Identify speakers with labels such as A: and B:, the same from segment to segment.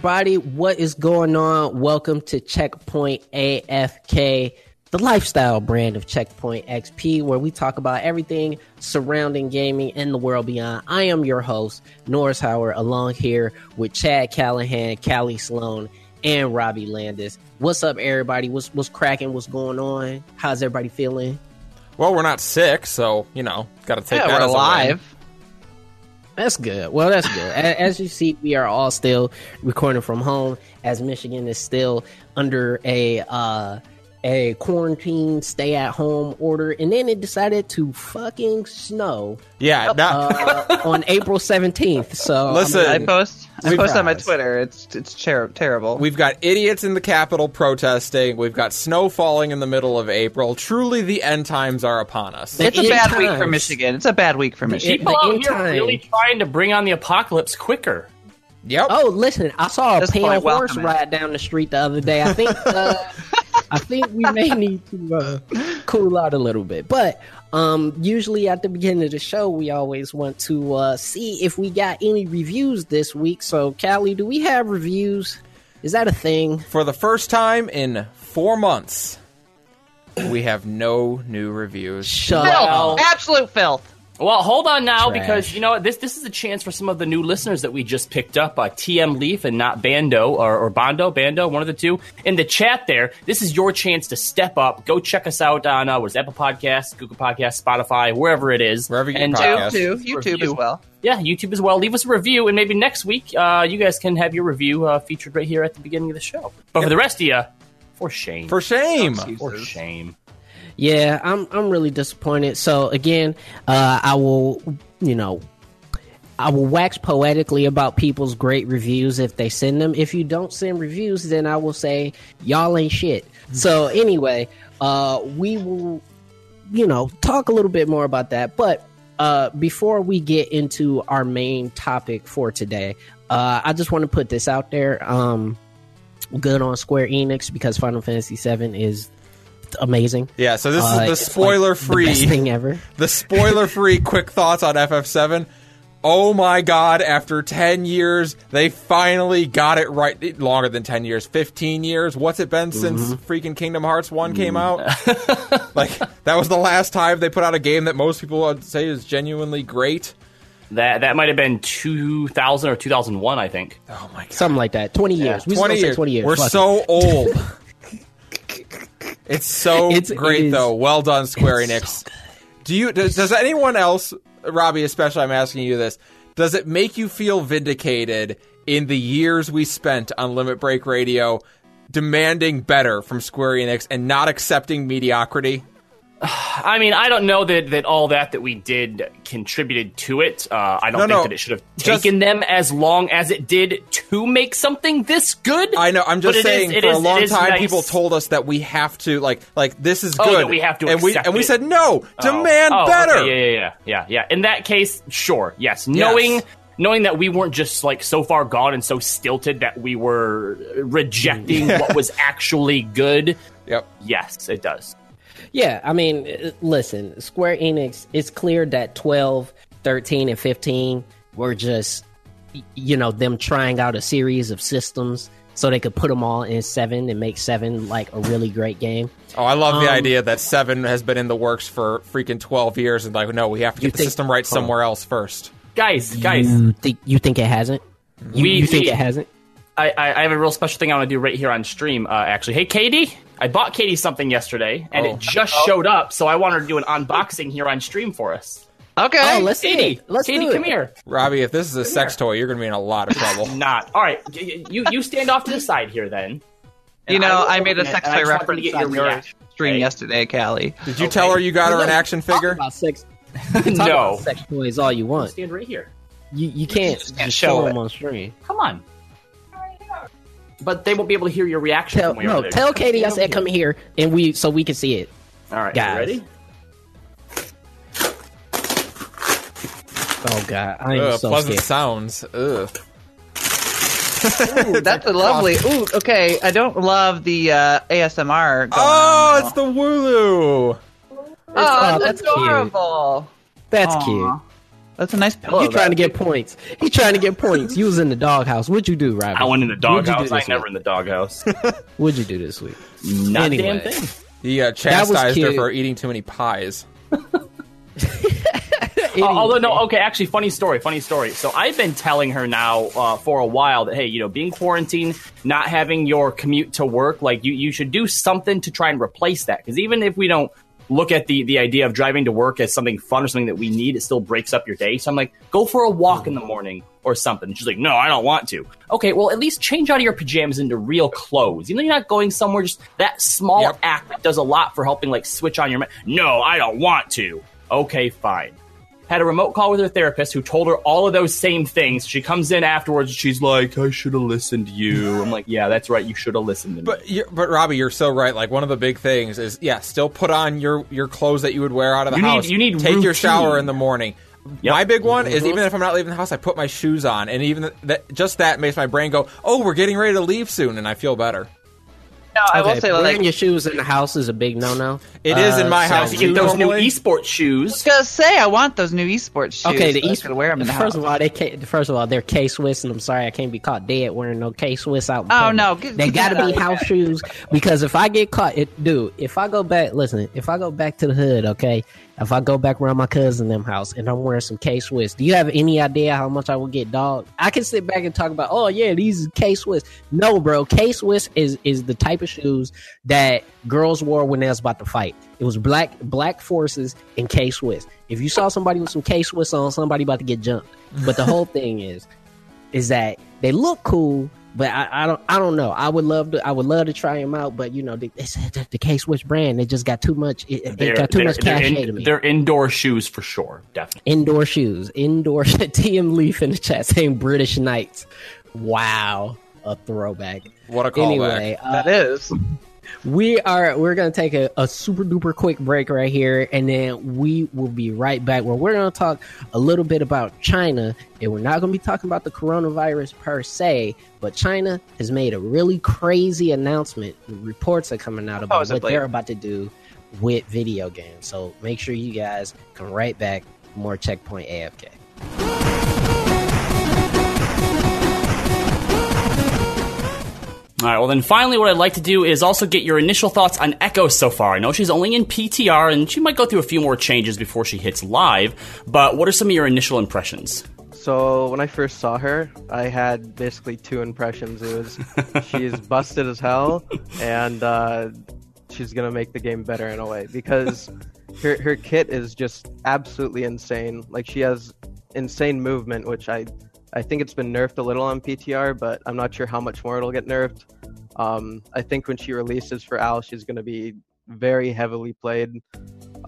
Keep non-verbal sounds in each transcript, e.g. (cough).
A: Hey everybody, what is going on? Welcome to Checkpoint AFK, the lifestyle brand of Checkpoint XP, where we talk about everything surrounding gaming and the world beyond. I am your host, Norris Howard, along here with Chad Callahan, Callie Sloan, and Robbie Landis. What's up, everybody? What's what's cracking? What's going on? How's everybody feeling?
B: Well, we're not sick, so you know, got to take
C: Yeah,
B: that
C: we're
B: as a
C: alive.
A: That's good. Well, that's good. As you see, we are all still recording from home, as Michigan is still under a uh, a quarantine, stay at home order, and then it decided to fucking snow
B: Yeah, that,
A: uh, on (laughs) April seventeenth. So
B: Listen,
C: I post. I post on my. Twitter. It's it's ter- terrible.
B: we've got idiots in the Capitol protesting. We've got snow falling in the middle of April. Truly, the end times are upon us.
A: The
C: it's a
A: end
C: bad week for. Michigan. It's a bad week for Michigan.
A: it-
D: People
A: the
D: out
A: end
D: here
A: time.
D: really trying to bring on the apocalypse quicker.
B: Yep.
A: Oh, listen! I saw a
C: This
A: pale horse ride down the street the other day. I think uh, (laughs) I think we may (laughs) need to uh, cool out a little bit. But um, usually at the beginning of the show, we always want to uh, see if we got any reviews this week. So, Callie, do we have reviews? Is that a thing?
B: For the first time in four months, we have no new reviews.
A: Shut
C: filth.
A: up!
C: Absolute filth.
D: Well, hold on now
A: Trash.
D: because you know? This this is a chance for some of the new listeners that we just picked up. Uh, TM Leaf and not Bando or, or Bondo, Bando, one of the two. In the chat there, this is your chance to step up. Go check us out on uh, what's Apple Podcasts, Google Podcasts, Spotify, wherever it is.
B: Wherever you get
D: and
B: podcasts.
C: YouTube, too. YouTube
D: Review.
C: as well.
D: yeah, YouTube as well. Leave us a review, and maybe next week uh, you guys can have your review uh, featured right here at the beginning of the show. But for the rest of you, for shame,
B: For shame.
D: for shame.
A: Yeah, I'm I'm really disappointed. So again, uh, I will, you know, I will wax poetically about people's great reviews if they send them. If you don't send reviews, then I will say y'all ain't shit. So anyway, uh, we will, you know, talk a little bit more about that. But uh, before we get into our main topic for today, uh, I just want to put this out there. Um, good on Square Enix because Final Fantasy VII is amazing.
B: Yeah, so this
A: Uh,
B: is the
A: it's like
B: spoiler
A: the
B: free.
A: best thing ever. (laughs)
B: the spoiler free quick thoughts on FF7. Oh my god, after 10 years, they finally got it right. Longer than 10 years, 15 years. What's it been since
A: Mm-hmm.
B: freaking Kingdom Hearts 1 came out?
A: Mm. (laughs)
B: like, that was the last time they put out a game that most people would say is genuinely great.
D: That that might have been 2000 or 2001, I think.
B: Oh my god.
A: Something like that. Twenty years. We
B: 20
A: 20
B: years.
A: years. Twenty years.
B: We're
A: Fuck it.
B: so old. (laughs) it's so (laughs)
A: It's-
B: great
A: it
B: though. Well done, Square
A: it's so
B: Enix. Do you does, does anyone else, Robbie, especially I'm asking you this, does it make you feel vindicated in the years we spent on Limit Break Radio demanding better from Square Enix and not accepting mediocrity?
D: I mean, I don't know that, that all that that we did contributed to it. Uh, I don't
B: No,
D: think
B: no,
D: that it should have
B: just-
D: taken them as long as it did to make something this good.
B: I know. I'm just
D: is-
B: saying.
D: it
B: for
D: is-
B: a long time,
D: nice.
B: people told us that we have to like, like this is
D: Oh,
B: good.
D: that we have to
B: and we and we
D: it.
B: said no.
D: Oh.
B: Demand
D: Oh,
B: better.
D: okay, Yeah, yeah, yeah, yeah, yeah. In that case, sure, yes. Knowing knowing that we weren't just like so far gone and so stilted that we were rejecting (laughs) what was actually good.
B: Yep.
D: Yes, it does.
A: Yeah, I mean, uh, listen, Square Enix, it's clear that 12, 13, and 15 were just, you know, them trying out a series of systems so they could put them all in 7 and make 7 like a really great game.
B: Oh, I love the
A: Um,
B: idea that seven has been in the works for freaking twelve years, and like, no, we have to get the
A: think-
B: system right somewhere else first.
D: Guys, guys,
A: You think, you think it hasn't? You,
D: We-
A: you think
D: we-
A: it hasn't?
D: I, I, I have a real special thing I want to do right here on stream. Uh, actually, hey Katie, I bought Katie something yesterday, and
B: Oh.
D: it just oh. showed up. So I wanted to do an unboxing here on stream for us.
C: Okay.
A: Oh, let's see
D: Katie,
A: it. Let's
D: Katie,
A: do it.
D: come here.
B: Robbie, if this is a sex toy, you're going to be in a lot of (laughs) trouble.
D: Not all right. y- y- You you stand off to the side here then.
C: you know,
D: will
C: I, made a sex toy
D: just wanted to
C: reference
D: get
C: on
D: your
C: your
D: reaction,
C: stream
D: okay?
C: yesterday, Callie.
B: Did you tell her you got her an action
A: Talk
B: figure?
A: about sex. (laughs) Talk
D: no,
A: about sex toys all you want.
D: stand right here.
A: You, you can't
C: just
A: just
C: can't
A: show
C: show
A: them
C: it.
A: on stream.
D: Come on. But they won't be able to hear your reaction.
A: Tell,
D: from
A: no,
D: there.
A: tell Katie I said come here and we so we can see it.
D: All right,
A: Guys.
D: you ready?
A: Oh god, I am
B: Ugh,
A: so
B: pleasant
A: scared.
B: sounds. Ugh.
C: Ooh, that's a (laughs) lovely. Ooh, okay. I don't love the uh, ASMR. Going
B: Oh,
C: on,
B: it's the Wooloo.
C: oh,
A: oh,
C: that's
A: that's cute.
C: adorable.
A: That's
C: Aw.
A: cute.
C: That's a nice pillow.
A: You trying to get points? He's trying to get points. You was in the doghouse. What'd you do, Robbie?
D: I went in the
A: What'd do
D: doghouse. I
A: this
D: ain't never in the doghouse. (laughs)
A: What'd you do this week?
D: Not a damn thing.
B: He uh, chastised her for eating too many pies. (laughs)
D: Uh, although no, okay, actually, funny story, funny story. So I've been telling her now uh, for a while that hey, you know, being quarantined, not having your commute to work, like you, you should do something to try and replace that. Because even if we don't look at the the idea of driving to work as something fun or something that we need, it still breaks up your day. So I'm like, go for a walk in the morning or something. She's like, no, I don't want to. Okay, well, at least change out of your pajamas into real clothes. You know, you're not going somewhere. Just that small
B: Yep.
D: act does a lot for helping like switch on your. Ma- no, I don't want to. Okay, fine had a remote call with her therapist who told her all of those same things. She comes in afterwards and she's like, I should have listened to you. I'm like, yeah, that's right. You should have listened to me.
B: But you're, but Robbie, you're so right. Like one of the big things is yeah, still put on your your clothes that you would wear out of the
D: You need-
B: house.
D: you need
B: take your shower in the morning.
D: Yep.
B: My big one is mm-hmm. even if I'm not leaving the house, I put my shoes on, and even that just that makes my brain go, "Oh, we're getting ready to leave soon," and I feel better.
C: No, I will say
A: wearing
C: like
A: your shoes in the house is a big no-no.
B: It is in my
A: so-
B: house.
D: to get those new esports shoes.
C: I was gonna say I want those new esports shoes.
A: Okay, the
C: but I
A: East.
C: wear them in the
A: first
C: house.
A: of all, they K, first of all they're K Swiss, and I'm sorry I can't be caught dead wearing no K Swiss out. in
C: Oh,
A: public.
C: no, get-
A: they
C: get
A: got to be house shoes because if I get caught, it dude. If I go back, listen, if I go back to the hood, okay, if I go back around my cousin them house and I'm wearing some K Swiss, do you have any idea how much I will get dog? I can sit back and talk about, oh yeah, these K Swiss. No, bro, K Swiss is is the type of shoes that girls wore when they was about to fight. It was black black forces and K Swiss. If you saw somebody with some K Swiss on, somebody about to get jumped. But the whole (laughs) thing is, is that they look cool, but I, I don't I don't know. I would love to I would love to try them out, but you know the, it's the, the K Swiss brand. They just got too much. It, it
D: They're,
A: got too
D: they're,
A: much
D: they're,
A: cachet to me.
D: they're indoor shoes for sure, definitely.
A: Indoor shoes, indoor (laughs) TM Leaf in the chat saying British Knights. Wow, a throwback.
B: What a callback.
A: Anyway, uh,
C: that is.
A: We are we're gonna take a, a super duper quick break right here and then we will be right back where we're gonna talk a little bit about china. And we're not gonna be talking about the coronavirus per se but china has made a really crazy announcement. Reports are coming out about what they're about to do with video games. So make sure you guys come right back. More checkpoint afk
D: All right. Well, then finally, what I'd like to do is also get your initial thoughts on Echo so far. I know she's only in PTR, and she might go through a few more changes before she hits live. But what are some of your initial impressions?
E: So when I first saw her, I had basically two impressions. It was (laughs) she's busted as hell, and uh, she's gonna make the game better in a way because her her kit is just absolutely insane. Like she has insane movement, which I I think it's been nerfed a little on PTR, but I'm not sure how much more it'll get nerfed. Um, I think when she releases for OWL, she's gonna be very heavily played.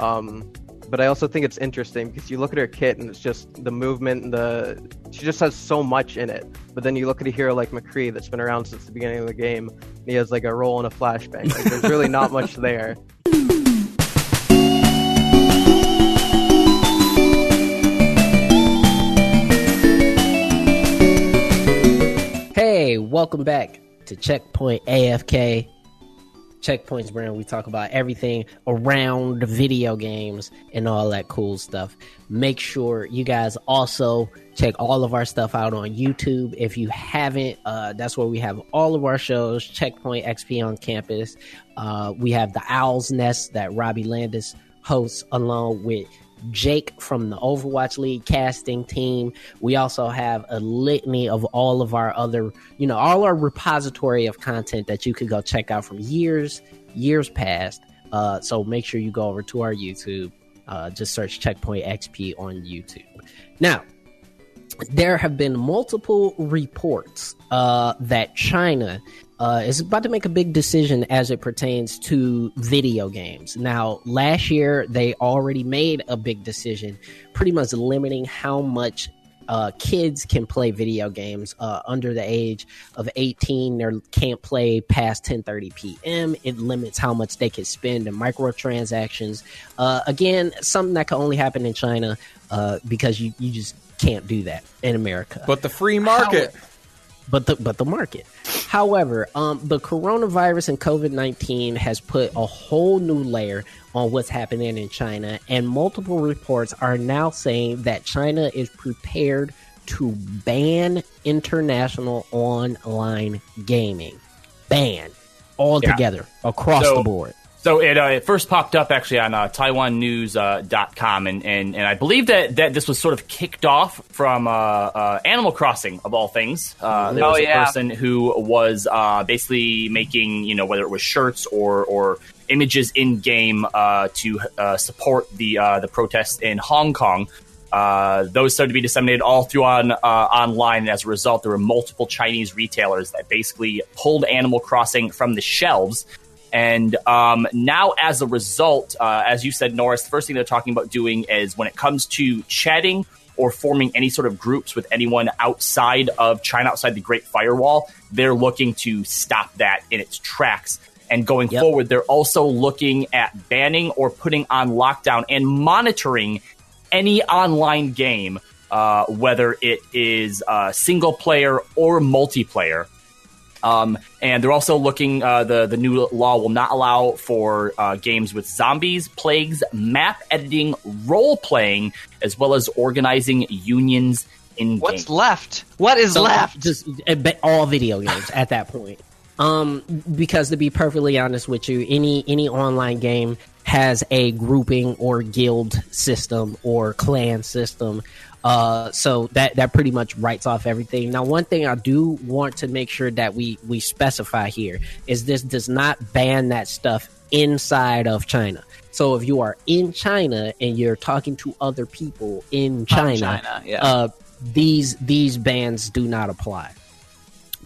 E: Um, but I also think it's interesting because you look at her kit and it's just the movement and the she just has so much in it. But then you look at a hero like McCree that's been around since the beginning of the game. And he has like a roll and a flashbang. Like, there's really not much there. (laughs)
A: Hey, welcome back to Checkpoint AFK. Checkpoints brand, we talk about everything around video games and all that cool stuff. Make sure you guys also check all of our stuff out on YouTube. If you haven't, uh, that's where we have all of our shows. Checkpoint XP on campus. Uh, we have the Owl's Nest that Robbie Landis hosts along with Jake from the Overwatch League casting team. We also have a litany of all of our other, you know, all our repository of content that you could go check out from years, years past. Uh, so make sure you go over to our YouTube. Uh, just search Checkpoint XP on YouTube. Now, there have been multiple reports uh, that China uh, is about to make a big decision as it pertains to video games. Now, last year they already made a big decision, pretty much limiting how much uh, kids can play video games uh, under the age of 18 they can't play past 10:30 p.m. It limits how much they can spend in microtransactions. Uh, again, something that can only happen in China uh, because you, you just can't do that in America
B: But the free market.
A: But the but the market. However, um, the coronavirus and COVID 19 has put a whole new layer on what's happening in China, and multiple reports are now saying that China is prepared to ban international online gaming. Ban altogether across
D: So-
A: the board.
D: So it, uh, it first popped up actually on uh, TaiwanNews.com, uh, dot com, and, and and I believe that, that this was sort of kicked off from uh, uh, Animal Crossing of all things. Uh, there
C: Oh,
D: was a person who was uh, basically making you know whether it was shirts or or images in game uh, to uh, support the uh, the protests in Hong Kong. Uh, those started to be disseminated all through on uh, online. And as a result, there were multiple Chinese retailers that basically pulled Animal Crossing from the shelves. And um, now, as a result, uh, as you said, Norris, the first thing they're talking about doing is when it comes to chatting or forming any sort of groups with anyone outside of China, outside the Great Firewall, they're looking to stop that in its tracks. And going
A: Yep.
D: forward, they're also looking at banning or putting on lockdown and monitoring any online game, uh, whether it is uh, single player or multiplayer. Um, and they're also looking. Uh, the the new law will not allow for uh, games with zombies, plagues, map editing, role playing, as well as organizing unions in
C: What's
D: game.
C: left? What is
A: So,
C: left?
A: Just uh, all video games at that point. Um, because to be perfectly honest with you, any any online game has a grouping or guild system or clan system. Uh, so that that pretty much writes off everything. Now, one thing I do want to make sure that we we specify here is this does not ban that stuff inside of China. So if you are in China and you're talking to other people in China,
C: China, yeah.
A: uh, these these bans do not apply.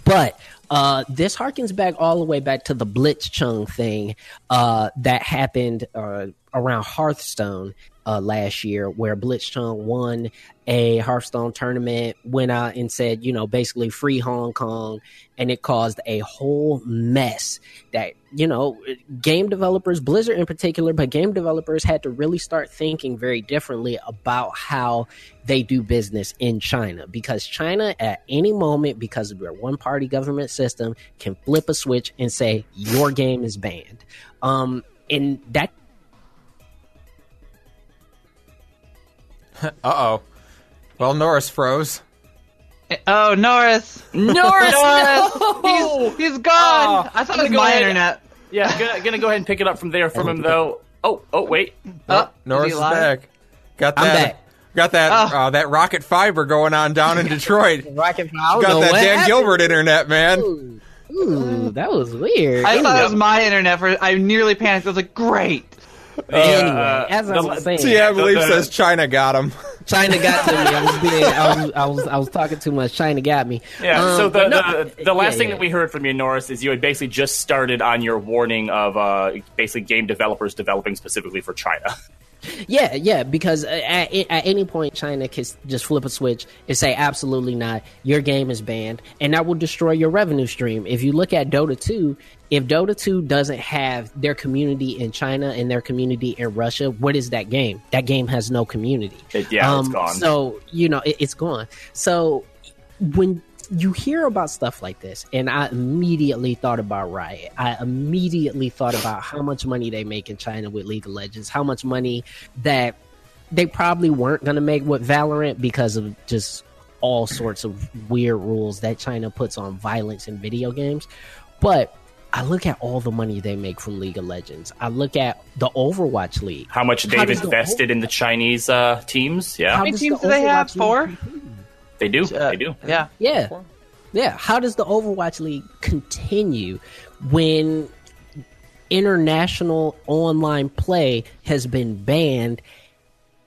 A: But uh, this harkens back all the way back to the Blitzchung thing uh, that happened uh, around Hearthstone uh, last year, where Blitzchung won a Hearthstone tournament, went out and said, you know, basically free Hong Kong, and it caused a whole mess that, you know, game developers, Blizzard in particular, but game developers had to really start thinking very differently about how they do business in China because China at any moment, because of their one party government system, can flip a switch and say, your game is banned. Um, and that (laughs)
B: Uh oh. Well, Norris froze.
C: oh, Norris.
D: Norris, (laughs)
C: Norris.
D: no!
C: He's, he's gone.
D: Oh,
C: I thought
D: I'm
C: it was
D: gonna go
C: my
D: ahead-
C: internet.
D: Yeah, gonna, gonna go ahead and pick it up from there from him though. Oh, oh, wait.
C: Oh,
B: Norris
C: is
B: is back. Got
A: I'm
B: that.
A: back.
B: Got that.
C: Oh.
B: Uh, that rocket fiber going on down in (laughs) Detroit.
A: Rocket fiber.
B: Got that Dan Gilbert internet, man.
A: Ooh, ooh, that was weird.
C: I thought it was my internet. For I nearly panicked. I was like, great.
A: Anyway,
D: uh,
A: as I was saying,
B: See, I believe says China got him. (laughs)
A: China got to me. I was being, I was, I was, I was talking too much. China got me.
D: Yeah.
A: Um,
D: so the
A: no,
D: the, the last
A: yeah,
D: thing
A: yeah.
D: that we heard from you, Norris, is you had basically just started on your warning of uh, basically game developers developing specifically for China. (laughs)
A: Yeah, yeah, because at, at any point China can just flip a switch and say absolutely not, your game is banned, and that will destroy your revenue stream. If you look at Dota 2, if Dota 2 doesn't have their community in China and their community in Russia, what is that game? That game has no community.
D: It- yeah, it's um, gone.
A: So, you know, it, it's gone. So when you hear about stuff like this, and I immediately thought about Riot. I immediately thought about how much money they make in China with League of Legends, how much money that they probably weren't going to make with Valorant because of just all sorts of weird rules that China puts on violence in video games. But I look at all the money they make from League of Legends. I look at the Overwatch League.
D: How much they've
A: does the
D: invested in the Chinese uh, teams? Yeah,
A: How
C: many
A: does
C: teams
A: the
C: do they have?
A: Overwatch League-
C: Four?
D: They do.
C: Uh,
D: they do.
C: Yeah.
A: Yeah. Yeah. How does the Overwatch League continue when international online play has been banned?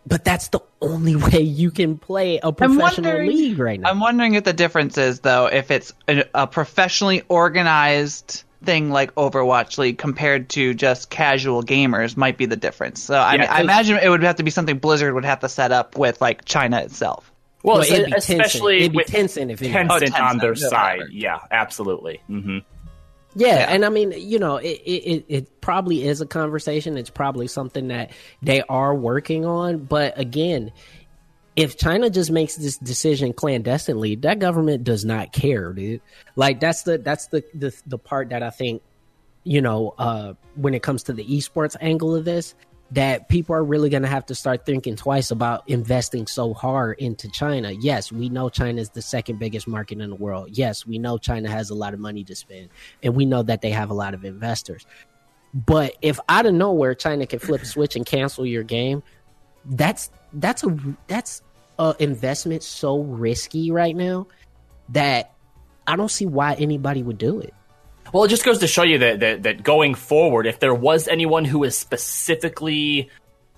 A: But that's the only (laughs) way you can play a professional league right now.
C: I'm wondering if the difference is though if it's a, a professionally organized thing like Overwatch League compared to just casual gamers might be the difference. So I,
D: Yeah,
C: mean, I
D: 'cause-
C: imagine it would have to be something Blizzard would have to set up with like China itself.
D: Well,
A: Well, it'd be
D: especially
A: Tencent. It'd be
D: with
A: Tencent if it
D: Tencent,
A: was.
C: Oh,
D: on their
C: Tencent, yeah,
D: side.
C: whatever.
D: Yeah, absolutely. hmm
A: Yeah,
C: Yeah.
A: and I mean, you know, it, it, it, it probably is a conversation. It's probably something that they are working on. But again, if China just makes this decision clandestinely, that government does not care, dude. Like that's the that's the the, the part that I think, you know, uh, when it comes to the esports angle of this, that people are really going to have to start thinking twice about investing so hard into China. Yes, we know China is the second biggest market in the world. Yes, we know China has a lot of money to spend, and we know that they have a lot of investors. But if out of nowhere China can flip a switch and cancel your game, that's that's a that's a investment so risky right now that I don't see why anybody would do it.
D: Well, it just goes to show you that, that that going forward, if there was anyone who is specifically,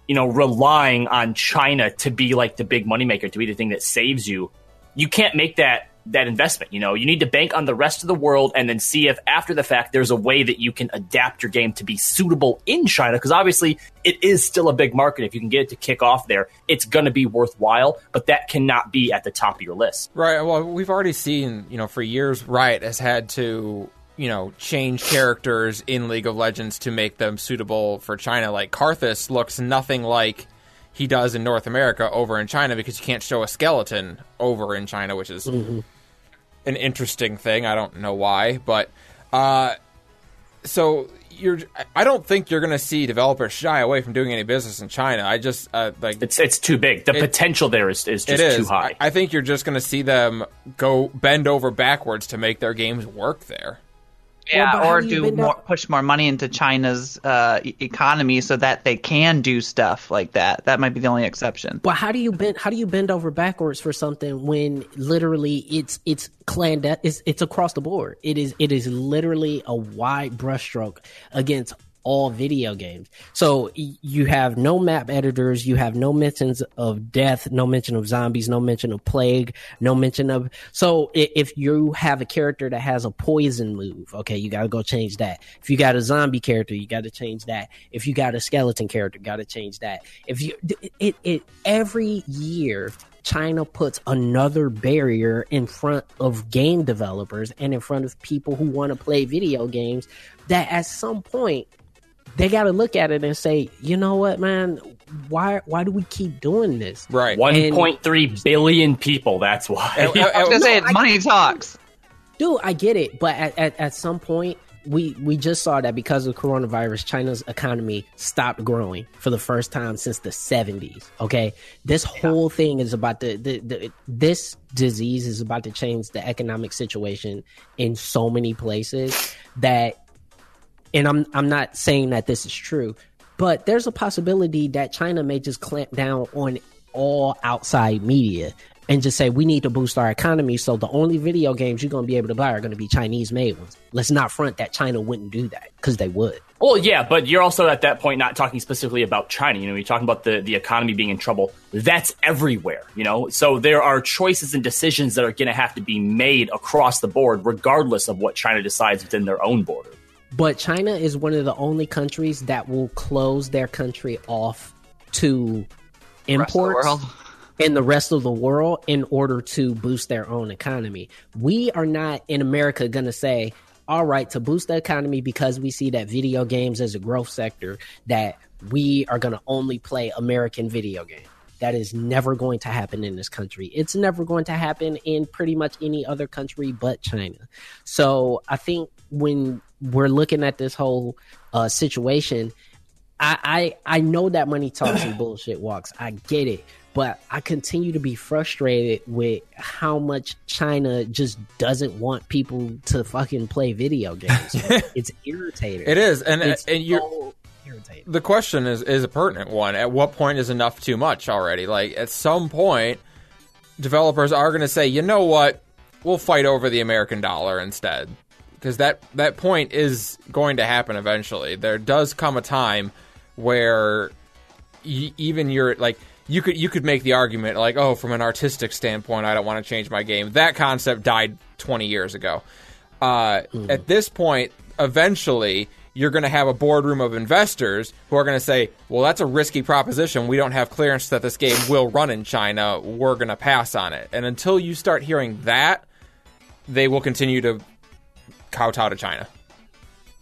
D: you know, relying on China to be like the big moneymaker, to be the thing that saves you, you can't make that that investment. You know, you need to bank on the rest of the world and then see if after the fact there's a way that you can adapt your game to be suitable in China. Because obviously it is still a big market. If you can get it to kick off there, it's going to be worthwhile, but that cannot be at the top of your list.
B: Right. Well, we've already seen, you know, for years, Riot has had to, you know, change characters in League of Legends to make them suitable for China. Like Karthus looks nothing like he does in North America over in China because you can't show a skeleton over in China, which is mm-hmm. an interesting thing. I don't know why, but uh, so you're. I don't think you're going to see developers shy away from doing any business in China. I just uh, like
D: it's it's too big. The it, potential there is is just is. too high.
B: I, I think you're just going to see them go bend over backwards to make their games work there.
C: Yeah, or do more, push more money into China's uh, economy so that they can do stuff like that. That might be the only exception.
A: But how do you bend? How do you bend over backwards for something when literally it's it's clandestine? It's, it's across the board. It is it is literally a wide brushstroke against all video games. So you have no map editors, you have no mentions of death, no mention of zombies, no mention of plague, no mention of. So if you have a character that has a poison move, okay, you got to go change that. If you got a zombie character, you got to change that. If you got a skeleton character, got to change that. If you it, it every year China puts another barrier in front of game developers and in front of people who want to play video games that at some point they got to look at it and say, you know what, man, why why do we keep doing this?
B: Right,
D: one point three billion people. That's why. I,
C: I, I was gonna say it's money talks.
A: Dude, I get it, but at, at, at some point, we we just saw that because of coronavirus, China's economy stopped growing for the first time since the 70s. Okay, this whole thing is about the, the, the this disease is about to change the economic situation in so many places that and I'm I'm not saying that this is true, but there's a possibility that China may just clamp down on all outside media and just say we need to boost our economy so the only video games you're going to be able to buy are going to be Chinese made ones. Let's not front that China wouldn't do that because they would.
D: Well, yeah, but you're also at that point not talking specifically about China. You know, you're talking about the, the economy being in trouble. That's everywhere, you know? So there are choices and decisions that are going to have to be made across the board, regardless of what China decides within their own border.
A: But China is one of the only countries that will close their country off to imports in the rest of the world in order to boost their own economy. We are not in America going to say, all right, to boost the economy because we see that video games as a growth sector, that we are going to only play American video games. That is never going to happen in this country. It's never going to happen in pretty much any other country but China. So I think when we're looking at this whole uh, situation, I, I I know that money talks and (coughs) bullshit walks. I get it, but I continue to be frustrated with how much China just doesn't want people to fucking play video games. (laughs) it's irritating.
B: It is, and it's and you irritating. The question is is a pertinent one. At what point is enough too much already? Like at some point, developers are going to say, you know what, we'll fight over the American dollar instead, because that that point is going to happen eventually. There does come a time where y- even your like you could you could make the argument like oh from an artistic standpoint I don't want to change my game. That concept died 20 years ago. Uh, mm. At this point, eventually you're going to have a boardroom of investors who are going to say, well, that's a risky proposition. We don't have clearance that this game will run in China. We're going to pass on it. And until you start hearing that, they will continue to kowtow to China.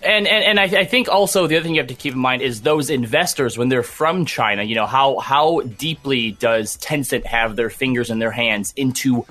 D: And and, and I, I think also the other thing you have to keep in mind is those investors when they're from China. You know how how deeply does Tencent have their fingers in their hands into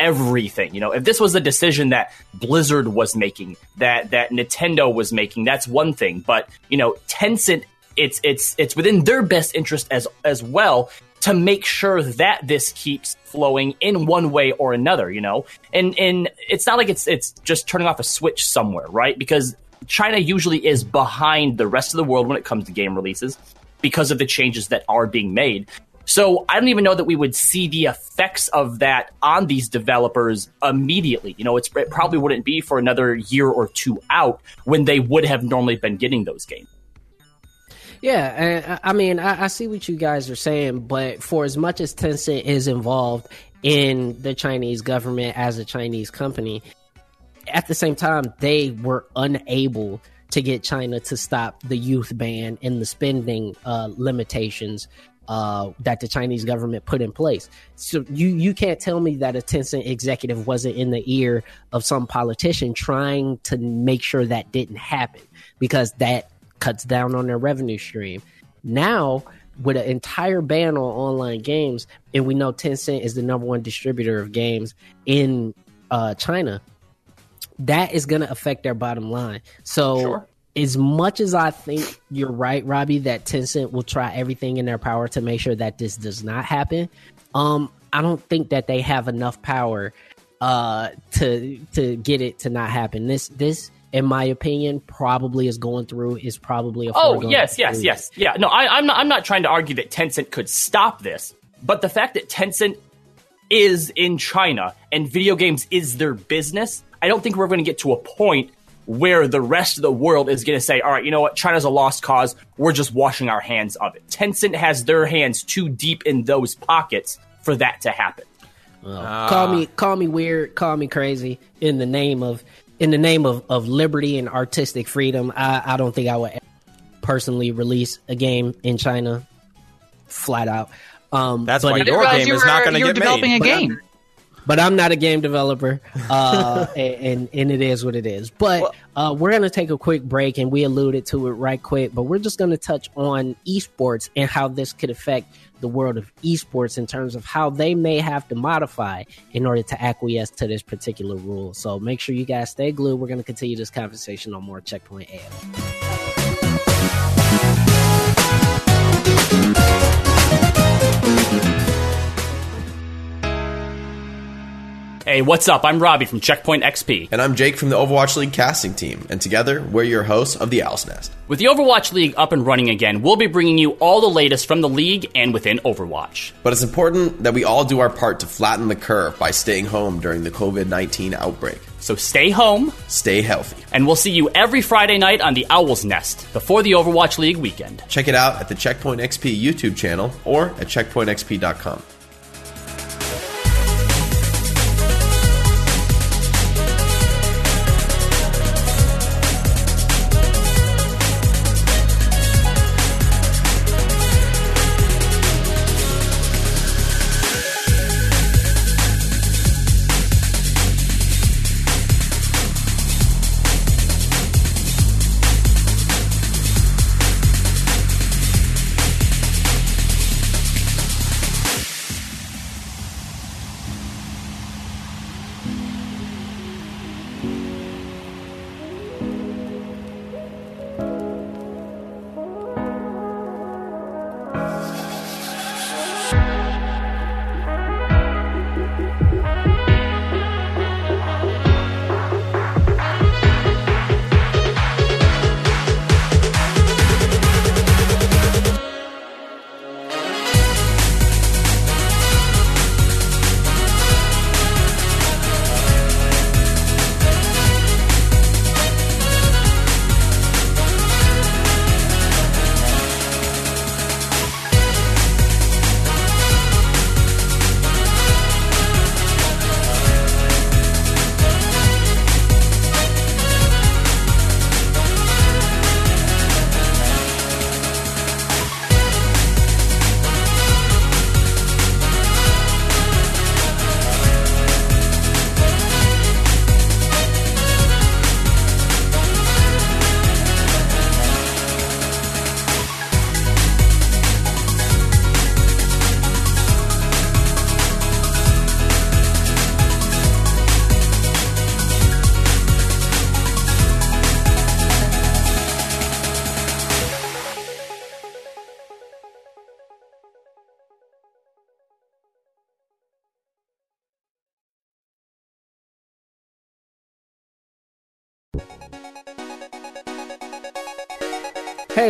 D: everything. You know, if this was a decision that Blizzard was making, that that Nintendo was making, that's one thing. But you know, Tencent, it's it's it's within their best interest as as well to make sure that this keeps flowing in one way or another. You know, and and it's not like it's it's just turning off a switch somewhere, right? Because China usually is behind the rest of the world when it comes to game releases because of the changes that are being made. So I don't even know that we would see the effects of that on these developers immediately. You know, it probably wouldn't be for another year or two out when they would have normally been getting those games.
A: Yeah, I mean, I, I see what you guys are saying, but for as much as Tencent is involved in the Chinese government as a Chinese company, at the same time, they were unable to get China to stop the youth ban and the spending uh, limitations uh, that the Chinese government put in place. So you you can't tell me that a Tencent executive wasn't in the ear of some politician trying to make sure that didn't happen because that cuts down on their revenue stream. Now with an entire ban on online games, and we know Tencent is the number one distributor of games in uh, China, that is going to affect their bottom line. So sure as much as I think you're right, Robbie, that Tencent will try everything in their power to make sure that this does not happen, um, I don't think that they have enough power uh, to to get it to not happen. This this, in my opinion, probably is going through is probably a
D: oh yes yes yes yeah no I, I'm not I'm not trying to argue that Tencent could stop this, but the fact that Tencent is in China and video games is their business, I don't think we're going to get to a point where the rest of the world is going to say, all right, you know what, China's a lost cause. We're just washing our hands of it. Tencent has their hands too deep in those pockets for that to happen.
A: Uh, call me, call me weird, call me crazy. In the name of, in the name of, of liberty and artistic freedom, I, I don't think I would personally release a game in China. Flat out.
B: Um, That's why your game is not going to get
C: developing
B: made.
C: a game
A: but I'm not a game developer, uh, (laughs) and, and it is what it is. But uh, we're gonna take a quick break, and we alluded to it right quick. But we're just gonna touch on esports and how this could affect the world of esports in terms of how they may have to modify in order to acquiesce to this particular rule. So make sure you guys stay glued. We're gonna continue this conversation on more Checkpoint AF.
D: Hey, what's up? I'm Robbie from Checkpoint XP.
F: And I'm Jake from the Overwatch League casting team. And together, we're your hosts of the Owl's Nest.
D: With the Overwatch League up and running again, we'll be bringing you all the latest from the league and within Overwatch.
F: But it's important that we all do our part to flatten the curve by staying home during the COVID 19 outbreak.
D: So stay home,
F: stay healthy,
D: and we'll see you every Friday night on the Owl's Nest before the Overwatch League weekend.
F: Check it out at the Checkpoint XP YouTube channel or at checkpointxp.com.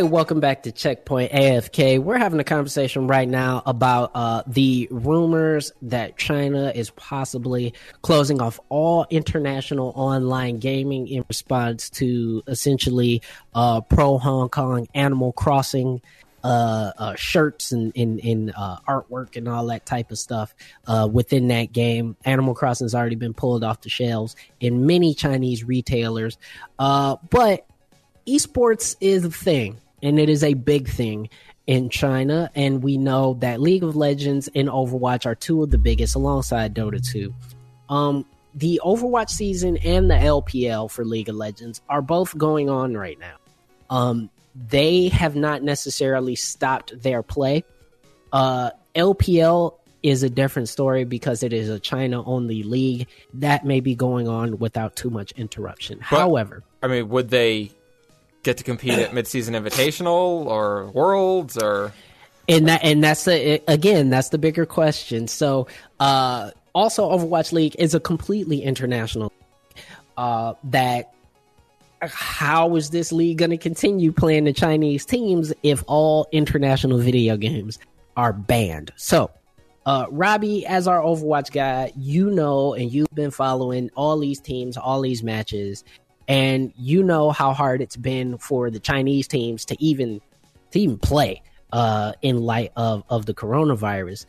A: Hey, welcome back to Checkpoint AFK. We're having a conversation right now about uh, the rumors that China is possibly closing off all international online gaming in response to essentially uh, pro Hong Kong Animal Crossing uh, uh, shirts and in in uh, artwork and all that type of stuff uh, within that game. Animal Crossing has already been pulled off the shelves in many Chinese retailers, uh, but esports is a thing, and it is a big thing in China. And we know that League of Legends and Overwatch are two of the biggest, alongside Dota 2. Um, the Overwatch season and the LPL for League of Legends are both going on right now. Um, they have not necessarily stopped their play. Uh, LPL is a different story because it is a China only league that may be going on without too much interruption. However,
B: I mean, would they get to compete at midseason invitational or worlds or
A: and that and that's the again that's the bigger question. So uh also overwatch league is a completely international uh that how is this league going to continue playing the chinese teams if all international video games are banned? So uh robbie as our overwatch guy you know and you've been following all these teams all these matches and you know how hard it's been for the Chinese teams to even to even play uh, in light of of the coronavirus.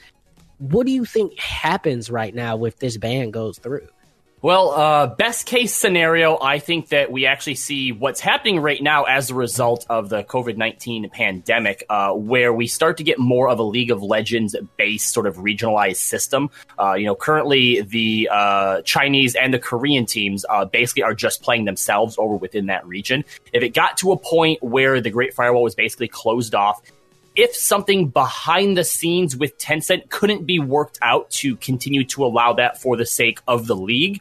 A: What do you think happens right now if this ban goes through?
D: Well, uh, best case scenario, I think that we actually see what's happening right now as a result of the COVID 19 pandemic, uh, where we start to get more of a League of Legends based sort of regionalized system. Uh, you know, currently the uh, Chinese and the Korean teams uh, basically are just playing themselves over within that region. If it got to a point where the Great Firewall was basically closed off, if something behind the scenes with Tencent couldn't be worked out to continue to allow that for the sake of the league,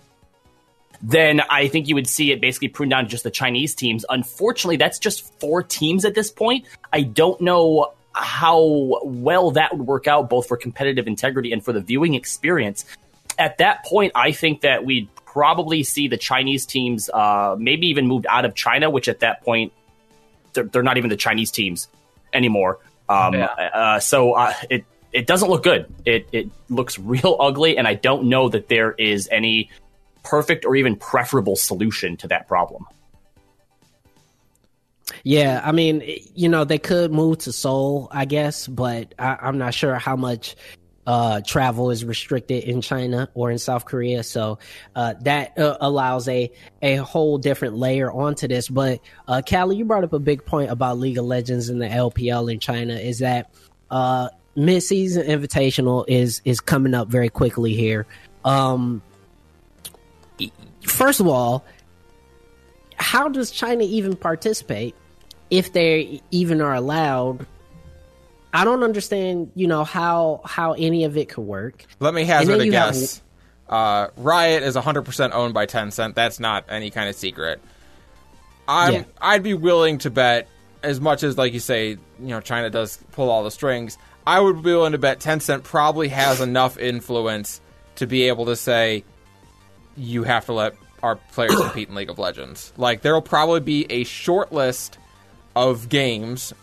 D: then I think you would see it basically pruned down to just the Chinese teams. Unfortunately, that's just four teams at this point. I don't know how well that would work out, both for competitive integrity and for the viewing experience. At that point, I think that we'd probably see the Chinese teams uh, maybe even moved out of China, which at that point, they're, they're not even the Chinese teams anymore. Um, yeah. uh, so uh, it it doesn't look good. It it looks (laughs) real ugly, and I don't know that there is any perfect or even preferable solution to that problem.
A: Yeah, I mean, you know, they could move to Seoul, I guess, but I, am not sure how much uh, travel is restricted in China or in South Korea. So uh, that uh, allows a a whole different layer onto this. But uh, Callie, you brought up a big point about League of Legends and the LPL in China. Is that uh, mid-season invitational is is coming up very quickly here. Um, first of all, how does China even participate if they even are allowed? I don't understand, you know, how how any of it could work.
B: Let me hazard a guess. Have... Uh, Riot is 100% owned by Tencent. That's not any kind of secret. I'm yeah. I'd be willing to bet as much as like you say, you know, China does pull all the strings. I would be willing to bet Tencent probably has enough influence to be able to say, you have to let our players (coughs) compete in League of Legends. Like there will probably be a short list of games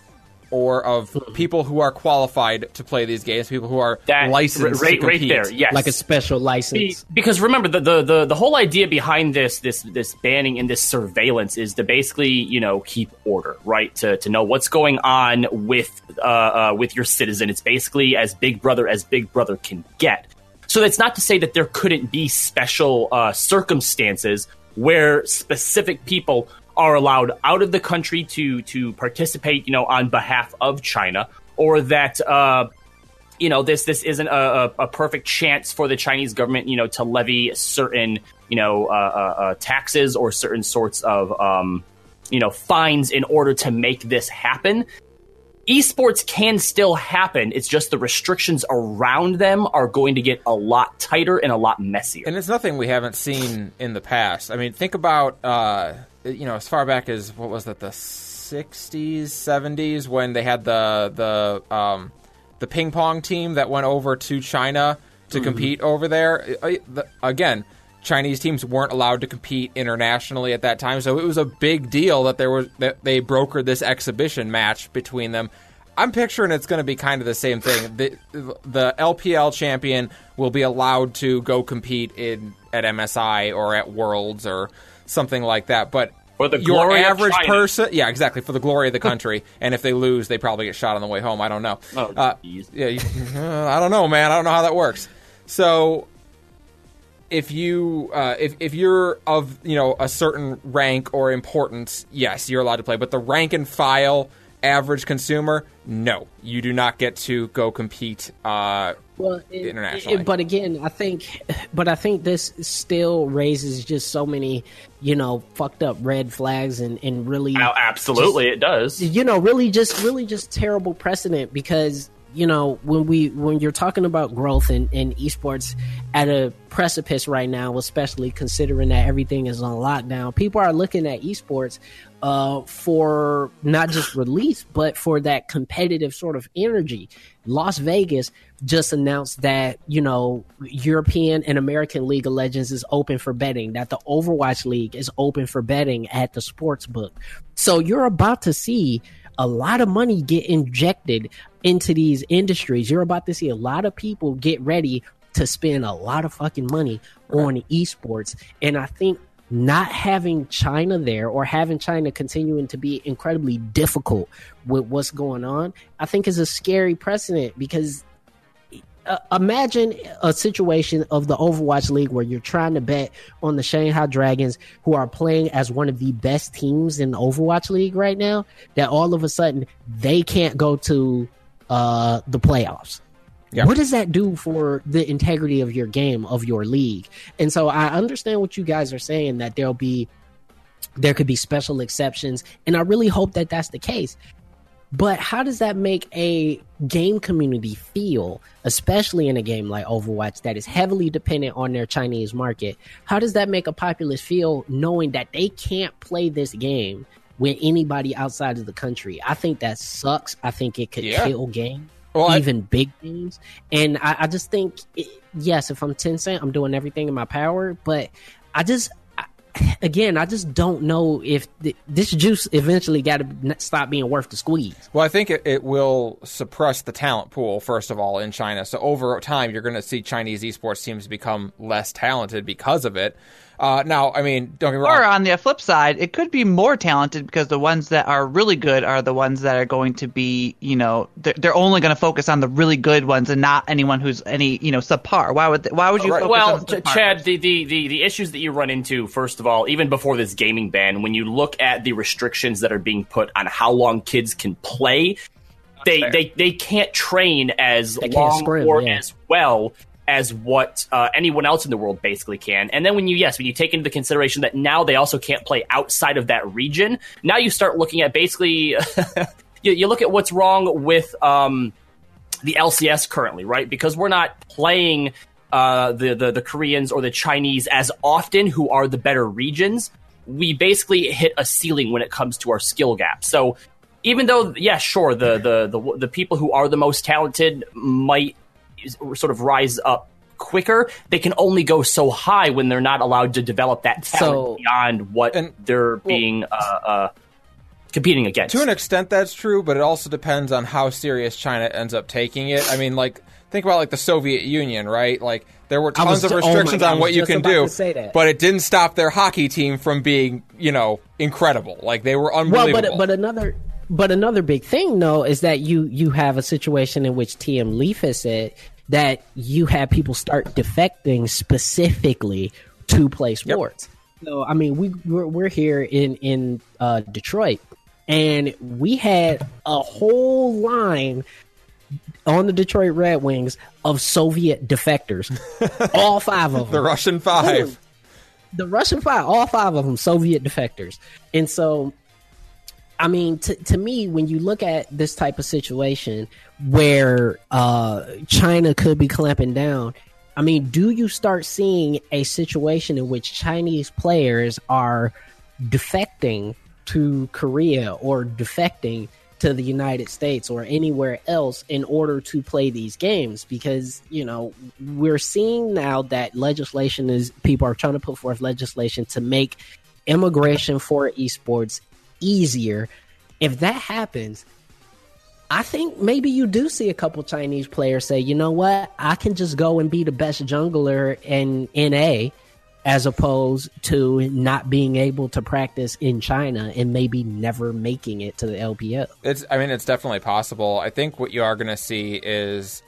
B: or of people who are qualified to play these games, people who are that, licensed right,
D: right there, yes,
A: like a special license.
D: Be, because remember, the, the, the the whole idea behind this this this banning and this surveillance is to basically you know keep order, right? To to know what's going on with uh, uh, with your citizen. It's basically as Big Brother as Big Brother can get. So that's not to say that there couldn't be special uh, circumstances where specific people are allowed out of the country to to participate, you know, on behalf of China, or that uh, you know this this isn't a, a, perfect chance for the Chinese government, you know, to levy certain you know uh, uh, uh, taxes or certain sorts of um, you know fines in order to make this happen esports can still happen. It's just the restrictions around them are going to get a lot tighter and a lot messier.
B: And it's nothing we haven't seen in the past. I mean, think about uh, you know as far back as what was that the '60s, '70s when they had the the um, the ping pong team that went over to China to mm-hmm. compete over there. Again, Chinese teams weren't allowed to compete internationally at that time, so it was a big deal that there was that they brokered this exhibition match between them. I'm picturing it's going to be kind of the same thing. The, the LPL champion will be allowed to go compete in at MSI or at Worlds or something like that, but
D: For the
B: your average person, yeah, exactly, for the glory of the (laughs) country. and if they lose, they probably get shot on the way home. I don't know.
D: Oh,
B: Uh, yeah, (laughs) I don't know, man. I don't know how that works. So if you uh, if if you're of you know a certain rank or importance, yes, you're allowed to play. But the rank and file average consumer, no, you do not get to go compete. Uh,
A: well, it-
B: internationally.
A: it- but again, I think, but I think this still raises just so many, you know, fucked up red flags and and really,
D: Now, absolutely, it does.
A: you know, really just really just terrible precedent because you know when we when you're talking about growth in, in esports at a precipice right now, especially considering that everything is on lockdown, people are looking at esports uh, for not just release but for that competitive sort of energy. Las Vegas just announced that you know European and American League of Legends is open for betting. That the Overwatch League is open for betting at the sports book. So you're about to see a lot of money get injected into these industries. You're about to see a lot of people get ready to spend a lot of fucking money on esports. And I think not having China there or having China continuing to be incredibly difficult with what's going on, I think is a scary precedent because uh, imagine a situation of the Overwatch League where you're trying to bet on the Shanghai Dragons, who are playing as one of the best teams in the Overwatch League right now, that all of a sudden they can't go to uh, the playoffs.
B: Yeah.
A: What does that do for the integrity of your game, of your league? And so I understand what you guys are saying that there'll be there could be special exceptions, and I really hope that that's the case. But how does that make a game community feel, especially in a game like Overwatch that is heavily dependent on their Chinese market? How does that make a populace feel knowing that they can't play this game with anybody outside of the country? I think that sucks. I think it could
B: Yeah.
A: kill games.
B: Well, I-
A: even big games. And I, I just think, it, yes, if I'm Tencent, I'm doing everything in my power. But I just, I, again, I just don't know if th- this juice eventually got to stop being worth the squeeze.
B: Well, I think it, it will suppress the talent pool, first of all, in China. So over time, you're going to see Chinese esports teams become less talented because of it. Uh, now, I mean, don't get me
C: Or on the flip side, it could be more talented because the ones that are really good are the ones that are going to be, you know, they're, they're only going to focus on the really good ones and not anyone who's any, you know, subpar. Why would they, why would you?
B: Right.
C: Focus
D: Well,
C: on subpar?
D: Chad, the, the, the, the issues that you run into, first of all, even before this gaming ban, when you look at the restrictions that are being put on how long kids can play, they, they, they can't train as
A: They
D: long
A: scrim,
D: or
A: yeah.
D: as well as what uh, anyone else in the world basically can. And then when you, yes, when you take into consideration that now they also can't play outside of that region, now you start looking at basically, (laughs) you, you look at what's wrong with um, the LCS currently, right? Because we're not playing uh, the, the the Koreans or the Chinese as often, who are the better regions. We basically hit a ceiling when it comes to our skill gap. So even though, yeah, sure, the the the, the people who are the most talented might sort of rise up quicker, they can only go so high when they're not allowed to develop that talent
A: So-
D: beyond what
B: And-
D: they're being uh, uh, competing against.
B: to an extent, that's true, but it also depends on how serious China ends up taking it. I mean, like, think about like the Soviet Union, right? Like, there were
A: I was
B: tons of
A: ju- oh
B: restrictions
A: God,
B: on what you can do,
A: to say that.
B: but it didn't stop their hockey team from being, you know, incredible. Like, they were
A: Well,
B: unbelievable.
A: but but another but another big thing though is that you you have a situation in which TM Leaf has said that you have people start defecting specifically to play sports. So I mean, we we're, we're here in in uh, Detroit, and we had a whole line on the Detroit Red Wings of Soviet defectors, (laughs) all five of them
B: the Russian Five.
A: the Russian five, all five of them, Soviet defectors. And so, I mean, to, to me, when you look at this type of situation where uh, China could be clamping down, I mean, do you start seeing a situation in which Chinese players are defecting to Korea or defecting to the United States or anywhere else in order to play these games because, you know, we're seeing now that legislation is people are trying to put forth legislation to make immigration for esports easier. If that happens, I think maybe you do see a couple Chinese players say, you know what, I can just go and be the best jungler in NA as opposed to not being able to practice in China and maybe never making it to the LPL.
B: It's. I mean, it's definitely possible. I think what you are going to see is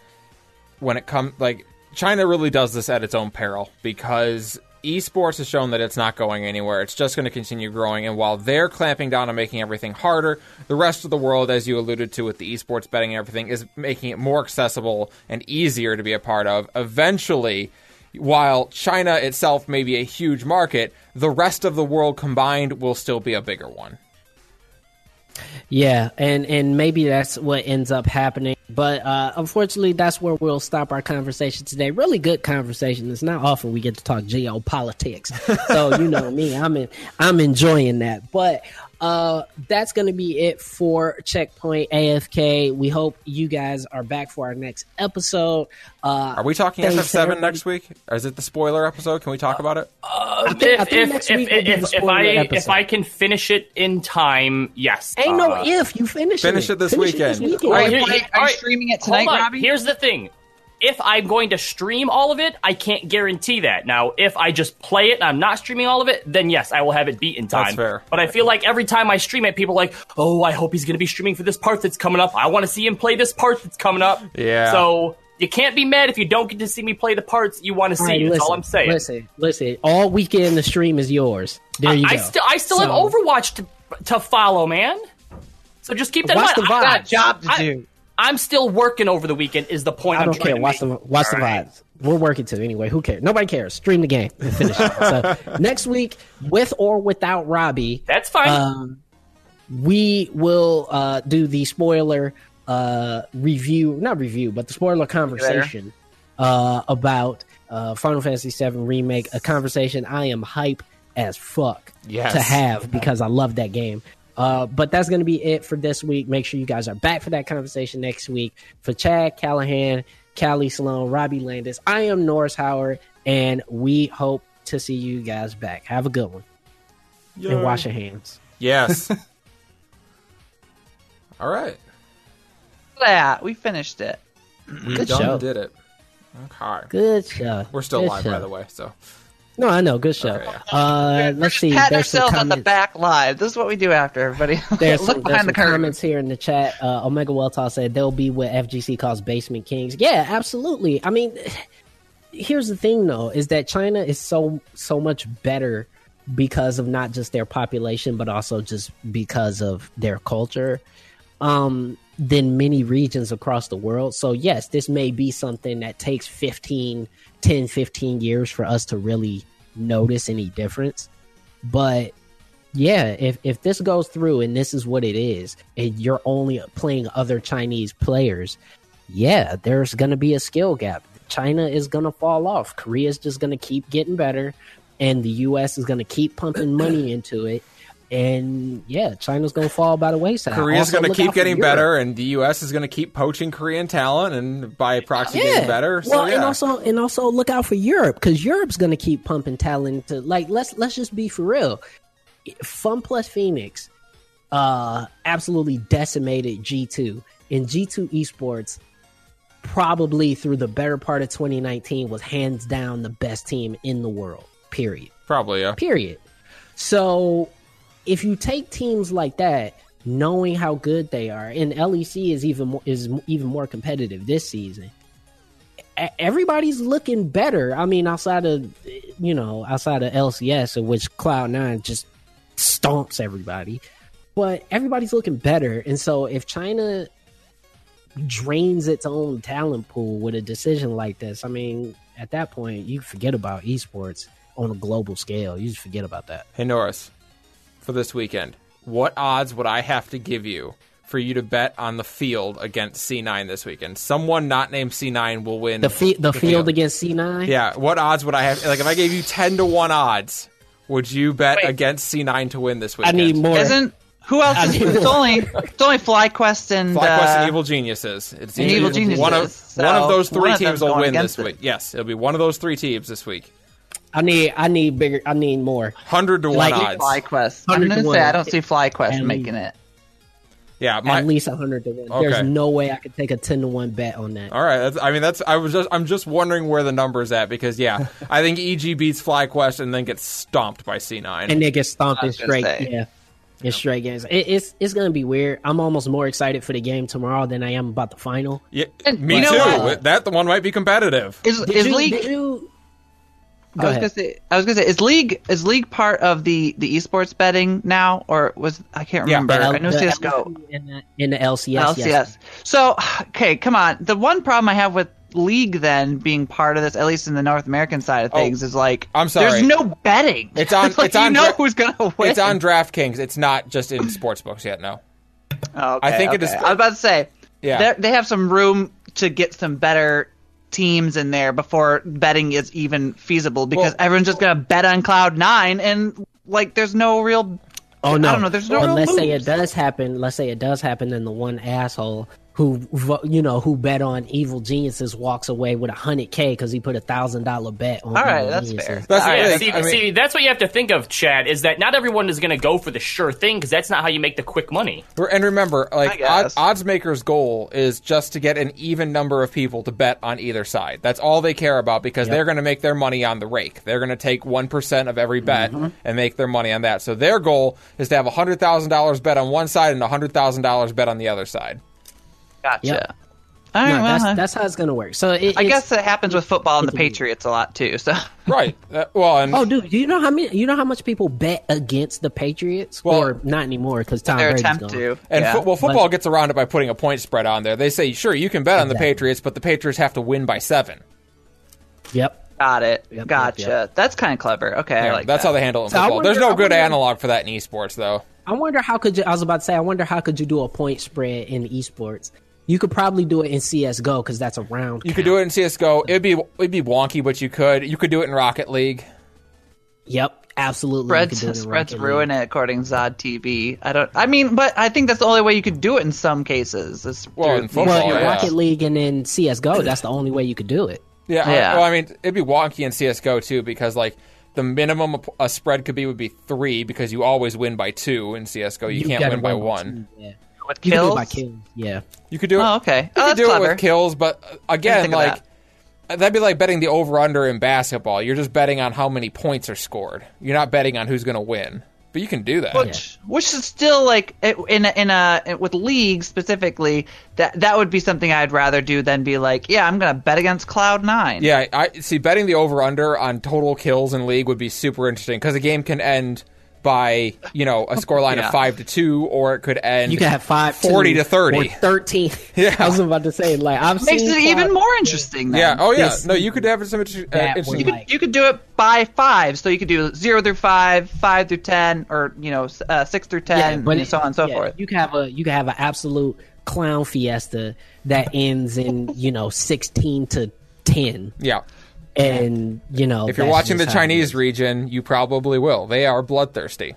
B: when it comes like China really does this at its own peril because esports has shown that it's not going anywhere. It's just going to continue growing. And while they're clamping down on making everything harder, the rest of the world, as you alluded to with the esports betting and everything, is making it more accessible and easier to be a part of. Eventually, while China itself may be a huge market, the rest of the world combined will still be a bigger one.
A: Yeah, and and maybe that's what ends up happening. But uh, unfortunately, that's where we'll stop our conversation today. Really good conversation. It's not often we get to talk geopolitics, (laughs) so you know me, I'm in, I'm enjoying that. But uh, that's going to be it for Checkpoint AFK. We hope you guys are back for our next episode. Uh,
B: Are we talking
A: thanks,
B: SF7
A: everybody.
B: next week? Or is it the spoiler episode? Can we talk about it?
A: I think- I
D: if,
A: think
D: if, if,
A: week will be the
D: if, if I
A: episode.
D: if I can finish it in time, yes.
A: Ain't no
D: Uh,
A: if you finish, it.
B: Finish it this
A: Finish
B: weekend.
C: Are
D: All right,
C: you,
D: here-
C: playing-
D: all
C: are you streaming it tonight, Robbie?
D: Here's the thing. If I'm going to stream all of it, I can't guarantee that. Now, if I just play it and I'm not streaming all of it, then yes, I will have it beat in time.
B: That's fair.
D: But I feel like every time I stream it, people are like, oh, I hope he's going to be streaming for this part that's coming up. I want to see him play this part that's coming up.
B: Yeah.
D: So you can't be mad if you don't get to see me play the parts you want to see.
A: All right,
D: that's
A: listen,
D: all I'm saying.
A: Listen, listen. All weekend the stream is yours. There you
D: I
A: go.
D: still I still have Overwatch to, to follow, man. So just keep that
A: Watch
D: in
A: the
D: mind.
A: vibe.
D: I-
C: got a job to
D: I-
C: do.
D: I'm still working over the weekend. Is the point
A: I don't
D: trying
A: care. Watch the watch the
D: All right.
A: vibes. We're working to anyway. Who cares? Nobody cares. Stream the game and (laughs) finish it. So next week, with or without Robbie,
D: That's fine.
A: um, we will uh, do the spoiler uh, review, not review, but the spoiler conversation uh, about uh, Final Fantasy VII remake. A conversation I am hype as fuck
B: Yes.
A: to have because I love that game. Uh, but that's going to be it for this week. Make sure you guys are back for that conversation next week. For Chad Callahan, Callie Sloan, Robbie Landis, I am Norris Howard, and we hope to see you guys back. Have a good one. And wash your hands.
B: Yes. (laughs) All right.
C: that. We finished it.
B: We
A: Good
B: done
A: show.
B: did it. Okay.
A: Good show.
B: We're still
A: Good
B: live,
A: show.
B: by the way. So
A: No, I know. Good show.
B: Okay.
A: Uh, let's see.
C: Pat
A: There's some
C: ourselves on the back live. This is what we do after everybody.
A: There's (laughs)
C: Look
A: some,
C: behind
A: some
C: the curtain.
A: comments here in the chat. Uh, Omega Welltall said they'll be what FGC calls basement kings. Yeah, absolutely. I mean, (sighs) here's the thing though, is that China is so so much better because of not just their population, but also just because of their culture. Um, than many regions across the world. So yes, this may be something that takes 15, 10, 15 years for us to really notice any difference. But yeah, if if this goes through and this is what it is, and you're only playing other Chinese players, yeah, there's gonna be a skill gap. China is gonna fall off. Korea's just gonna keep getting better, and the U.S. is gonna keep pumping money into it. And yeah, China's gonna fall by the wayside.
B: Korea's going to keep getting better, and the U.S. is going to keep poaching Korean talent, and by proxy
A: Yeah.
B: getting better. So
A: well,
B: yeah.
A: and also and also look out for Europe because Europe's going to keep pumping talent. To like let's let's just be for real. FunPlus Phoenix, uh, absolutely decimated G two in G two esports. Probably through the better part of 2019 was hands down the best team in the world. Period
B: Probably yeah.
A: period. So if you take teams like that, knowing how good they are, and LEC is even more, is even more competitive this season. Everybody's looking better. I mean, outside of you know, outside of LCS, of which Cloud Nine just stomps everybody, but everybody's looking better. And so, if China drains its own talent pool with a decision like this, I mean, at that point, you forget about esports on a global scale. You just forget about that.
B: Hey Norris, for this weekend, what odds would I have to give you for you to bet on the field against C9 this weekend? Someone not named C9 will win
A: The fi- the, field against C nine.
B: Yeah, what odds would I have? Like, if I gave you ten to one odds, would you bet
D: Wait.
B: against C9 to win this weekend?
A: I
B: weekend?
A: need more.
C: Isn't Who else? Is, it's only it's only FlyQuest and
B: FlyQuest
C: uh,
B: and Evil Geniuses. It's
C: and Evil Geniuses,
B: One of,
C: so
B: one of those three teams will win this
C: against it.
B: week. Yes, it'll be one of those three teams this week.
A: I need I need bigger. I need more.
B: Hundred to
A: Like-
B: one odds.
C: FlyQuest. I'm gonna
A: to
C: say
A: one.
C: I don't see FlyQuest
A: And-
C: making it.
B: Yeah, my,
A: At least hundred to one.
B: Okay.
A: There's no way I could take a ten to one bet on that.
B: All right. That's, I mean, that's. I was just. I'm just wondering where the number's at because yeah, (laughs) I think EG beats FlyQuest and then gets stomped by C9.
A: and they get stomped
C: I
A: in straight.
C: say.
A: Yeah, in straight games. It, it's it's gonna be weird. I'm almost more excited for the game tomorrow than I am about the final.
B: yeah, me
C: you know
B: too.
C: what?
B: That the one might be competitive.
C: Is
A: Did
C: is
A: you,
C: league?
A: You-
C: I was
A: ahead.
C: gonna say. I was gonna say. Is league is league part of the the esports betting now, or was I can't
B: Yeah,
C: remember?
B: L-
C: I know CS:GO.
A: In the, in the LCS.
C: LCS.
A: yes.
C: So, okay, come on. The one problem I have with League then being part of this, at least in the North American side of
B: Oh,
C: things, is like
B: I'm sorry.
C: There's no betting.
B: It's (laughs) on-
C: like,
B: it's on
C: You know
B: dra-
C: who's gonna win.
B: It's on DraftKings. It's not just in sports books yet. No.
C: Oh, okay,
B: I think it
C: okay.
B: is-
C: I was about to say.
B: Yeah.
C: They have some room to get some better teams in there before betting is even feasible because
B: Well-
C: everyone's just gonna bet on Cloud Nine and like there's no real.
A: Oh no!
C: I don't know. There's no
A: But
C: real
A: let's say it does happen. Let's say it does happen, then the one asshole who you know who bet on Evil Geniuses walks away with a hundred k because he put a thousand dollar bet on.
C: All right,
A: Evil
C: that's
A: Geniuses.
C: fair.
B: That's
C: All right,
D: see,
B: I mean-
D: see, that's what you have to think of, Chad. Is that not everyone is going to go for the sure thing because that's not how you make the quick money.
B: And remember, like
C: guess.
B: odd, odds makers' goal is just to get an even number of people to bet on either side. That's all they care about because they're going to make their money on the rake. They're going to take one percent of every bet
C: Mm-hmm.
B: and make their money on that. So their goal is to have a hundred thousand dollars bet on one side and a hundred thousand dollars bet on the other side.
C: Gotcha.
A: Yep.
C: All right,
A: No,
C: well,
A: that's that's how it's gonna work. So it,
C: I guess it happens with football and the
A: it's a-
C: Patriots a lot too. So (laughs)
B: Right. Uh, well, and
A: Oh, dude, you know how many? You know how much people bet against the Patriots,
B: Well-
A: or not anymore because Tom
C: their
A: Brady's
C: attempt
A: gone.
C: to.
B: and
C: yeah.
B: fo- well, football gets around it by putting a point spread on there. They say, sure, you can bet on the Patriots, but the Patriots have to win by seven.
A: Yep.
C: Got it.
A: Yep,
C: gotcha.
A: yep,
C: That's kind of clever. Okay, I
B: Yeah,
C: like
B: that's
C: that.
B: how they handle it in
A: So
B: football.
A: wonder-
B: There's no
A: I
B: good analog for that in esports, though.
A: I wonder how could you? I was about to say, I wonder how could you do a point spread in esports? You could probably do it in CS:GO because that's a round.
B: You could do it in CS:GO. It'd be it'd be wonky, but you could. You could do it in Rocket League.
A: Yep, absolutely. you
C: Spreads
A: could do it in
C: spreads
A: Rocket
C: ruin
A: League.
C: it according to Zod TV. I don't. I mean, but I think that's the only way you could do it in some cases. is
B: Well, in football,
A: Well, in
B: yeah.
A: Rocket League and in CS:GO, that's the only way you could do it.
B: Yeah. I- well, I mean, it'd be wonky in CS:GO too because like the minimum a, a spread could be would be three because you always win by two in CS:GO. You, can't
A: gotta
B: win by
A: win
B: one.
A: two, Yeah.
C: With
A: You can do it by kills. Yeah.
B: You could do it.
C: Oh, okay.
B: You
C: Oh,
B: could do
C: clever.
B: it with kills, but uh, again, like that'd be like betting the over under in basketball. You're just betting on how many points are scored. You're not betting on who's going to win. But you can do that.
C: Which, which is still like in a, in a with league specifically that that would be something I'd rather do than be like yeah I'm gonna bet against Cloud Nine
B: Yeah, I see. Betting the over under on total kills in league would be super interesting because a game can end by you know a scoreline
C: Yeah.
B: of five to two, or it could end.
A: You can have five,
B: 40 to 30.
A: or thirteen. (laughs)
B: Yeah.
A: I was about to say like I've
C: makes it even more interesting. Then.
B: yeah. Oh yeah.
A: This-
B: no, you could have some inter- uh, interesting.
C: You could,
A: like-
C: you could do it by five, so you could do zero through five, five through ten, or you know uh, six through ten, and so on and so
A: yeah,
C: forth.
A: You can have a you can have an absolute clown fiesta that ends in you know sixteen to ten,
B: yeah.
A: And you know
B: If you're watching the
A: just how it
B: Chinese region, you probably will. They are bloodthirsty.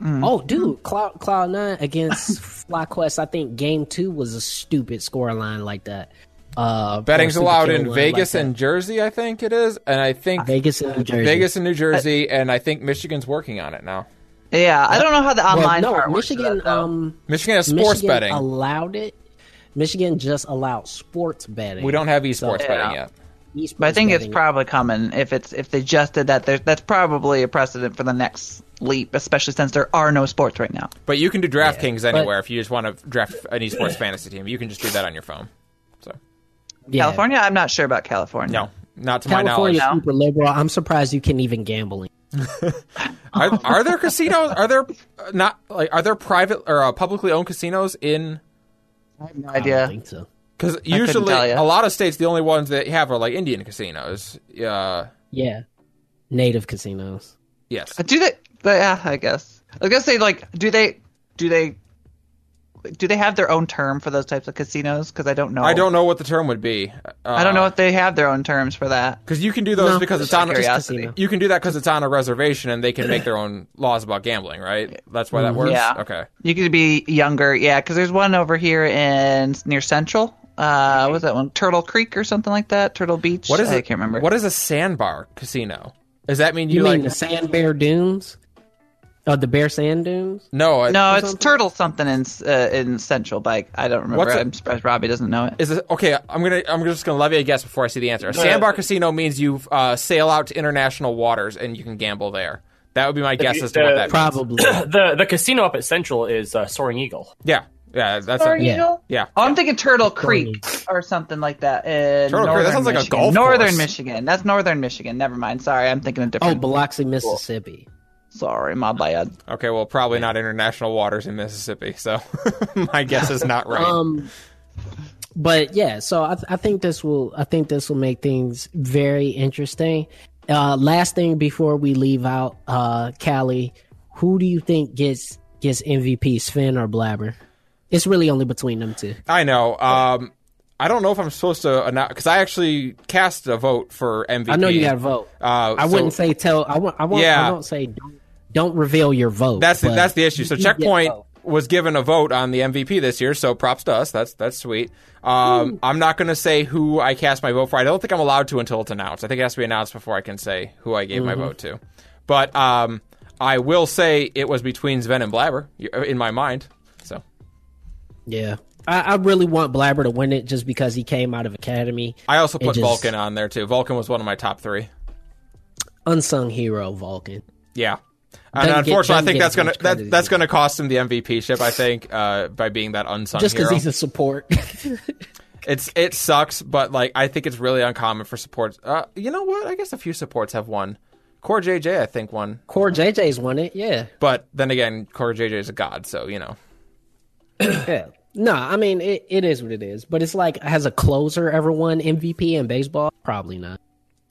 A: Oh, dude, Cloud Cloud Nine against (laughs) FlyQuest. I think Game Two was a stupid scoreline like that. Uh,
B: Betting's
A: or a stupid
B: allowed in Vegas
A: like
B: and
A: that.
B: Jersey, I think it is, and I think
A: Vegas and New Jersey.
B: Vegas and New Jersey, and I think Michigan's working on it now.
C: Yeah, I don't know how the
A: Well,
C: online
A: no,
C: part works
A: Michigan.
C: that,
A: um,
B: Michigan has sports
A: Michigan
B: betting.
A: allowed it. Michigan just allowed sports betting.
B: we don't have esports
A: So-
B: betting
C: Yeah.
B: yet.
A: Esports
C: But I think it's
A: betting.
C: probably coming. If it's if they just did that, there, that's probably a precedent for the next leap, especially since there are no sports right now.
B: But you can do DraftKings
A: but-
B: anywhere if you just want to draft an esports fantasy team. You can just do that on your phone. So
A: Yeah.
C: California, I'm not sure about California.
B: no, not to my
A: California
B: knowledge.
A: super liberal. I'm surprised you can even gamble. in. (laughs)
B: Are, are there casinos? Are there not like are there private or uh, publicly owned casinos in?
C: I have no
A: I don't
C: idea.
A: think so.
B: Because usually a lot of states the only ones that have are like Indian casinos. Uh,
A: Yeah, native casinos.
B: yes.
C: Uh, Do they? But, yeah, I guess. I was gonna say like, do they? Do they? do they have their own term for those types of casinos? Because I don't know.
B: I don't know what the term would be. Uh,
C: I don't know if they have their own terms for that.
B: because you can do those
A: No,
B: because it's on.
C: out of curiosity.
A: casino.
B: You can do that because it's on a reservation, and they can make their own (clears throat) laws about gambling, right? That's why that works.
C: Yeah.
B: Okay.
C: You could be younger, yeah. Because there's one over here in near Central. Uh, what's that one? Turtle Creek or something like that. Turtle Beach.
B: What is
C: I
B: it?
C: can't remember.
B: What is a sandbar casino? Does that mean you,
A: You
B: like?
A: the Sand Bear Dunes? Oh, the Bear Sand Dunes?
B: no, I-
C: no, it's
A: something?
C: Turtle something in uh, in Central, but I, I don't remember.
B: What's it-
C: I'm surprised Robbie doesn't know it.
B: Is it okay? I'm gonna. I'm just gonna levy a guess before I see the answer. A sandbar casino means you uh, sail out to international waters and you can gamble there. That would be my guess as to what that means.
A: Probably. (coughs)
D: the the casino up at Central is uh, Soaring Eagle.
B: Yeah, yeah, that's
C: Soaring
B: a,
A: Yeah.
C: Eagle?
B: yeah.
C: Oh, I'm thinking Turtle Creek or something like that in
B: Turtle Creek, that sounds like a
C: Michigan.
B: golf
C: Northern
B: course.
C: Michigan. That's northern Michigan. Never mind. Sorry, I'm thinking of different. Oh.
A: Biloxi, Mississippi.
C: Sorry, my bad.
B: Okay, well, probably not international waters in Mississippi, so (laughs) my guess is not right.
A: Um, but yeah, so I, I think this will I think this will make things very interesting. Uh, last thing before we leave out, uh, Callie, who do you think gets gets MVP, Sven or Blaber? It's really only between them two.
B: I know. Um, I don't know if I'm supposed to announce because I actually cast a vote for MVP.
A: I know you got to vote.
B: Uh,
A: I
B: so
A: wouldn't say tell. I won't. I won't.
B: Yeah.
A: I won't say don't, don't reveal your vote.
B: that's the, that's the issue. So Checkpoint was given a vote on the MVP this year, so props to us. That's that's sweet. Um, I'm not going to say who I cast my vote for. I don't think I'm allowed to until it's announced. I think it has to be announced before I can say who I gave my
A: Mm-hmm.
B: vote to. But um, I will say it was between Sven and Blaber in my mind.
A: Yeah, I, I really want Blaber to win it just because he came out of Academy.
B: I also put
A: just-
B: Vulcan on there too. Vulcan was one of my top three.
A: Unsung hero Vulcan.
B: Yeah.
A: Doesn't
B: And
A: get-
B: unfortunately, I think that's gonna that, that's gonna cost him the MVP ship. I think uh, by being that unsung hero.
A: Just because he's a support. (laughs)
B: It's it sucks, but like I think it's really uncommon for supports. Uh, you know what? I guess a few supports have won. CoreJJ, I think, won.
A: CoreJJ's won it. Yeah.
B: But then again, CoreJJ is a god, so you know.
A: Yeah. No, I mean it, it is what it is. But it's like has a closer ever won MVP in baseball? Probably not.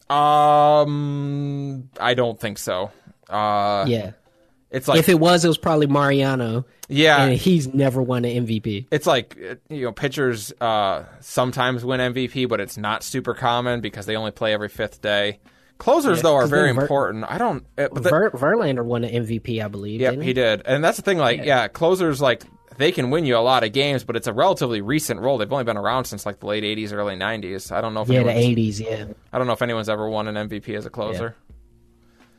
B: Um, I don't think so. Uh,
A: Yeah.
B: it's like
A: if it was, it was probably Mariano.
B: yeah,
A: And he's never won an MVP.
B: it's like you know pitchers uh, sometimes win MVP, but it's not super common because they only play every fifth day. Closers though are very
A: Ver-
B: important. I don't. but the-
A: Ver, Verlander won an MVP, I believe.
B: Yep,
A: didn't
B: he did, and that's the thing. Like, yeah. closers like they can win you a lot of games, but it's a relatively recent role. They've only been around since like the late '80s, early '90s. I don't know if
A: Yeah, the
B: anyone's,
A: eighties. Yeah.
B: I don't know if anyone's ever won an MVP as a closer.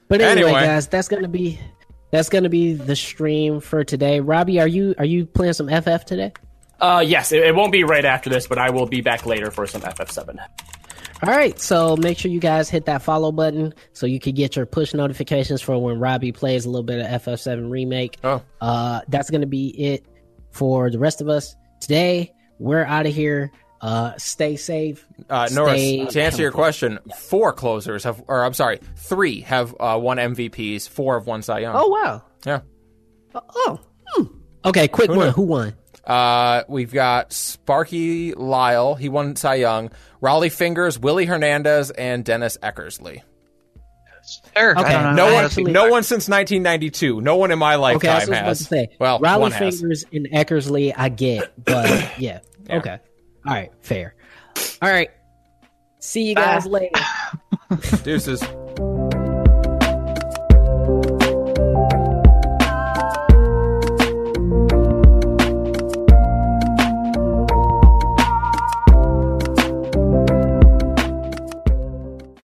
A: But anyway,
B: Anyway.
A: guys, that's gonna be that's gonna be the stream for today. Robbie, are you are you playing some FF today?
D: Uh, yes, it, it won't be right after this, but I will be back later for some FF7.
A: All right, so make sure you guys hit that follow button so you can get your push notifications for when Robbie plays a little bit of FF7 remake.
B: Oh.
A: Uh, that's gonna be it for the rest of us today. We're out of here. Uh, stay safe.
B: Uh, Norris, to answer your
A: healthy.
B: question, four closers have, or I'm sorry, three have uh, won MVPs. Four have won Cy Young.
A: Oh wow.
B: yeah.
A: Oh. hmm. Okay, quick one.
B: knew?
A: Who won?
B: Uh, we've got Sparky Lyle. He won Cy Young. Rollie Fingers, Willie Hernandez, and Dennis Eckersley.
C: Sure.
A: Okay,
C: I don't know.
B: No
C: I
B: one,
C: actually-
B: no one since 1992. No one in my
A: Okay,
B: lifetime
A: that's what I was about
B: has.
A: to say.
B: Well,
A: Rollie
B: one has.
A: Fingers and Eckersley, I get, but (coughs) yeah. Okay. All right, fair. All right. See you guys later.
B: Deuces. (laughs)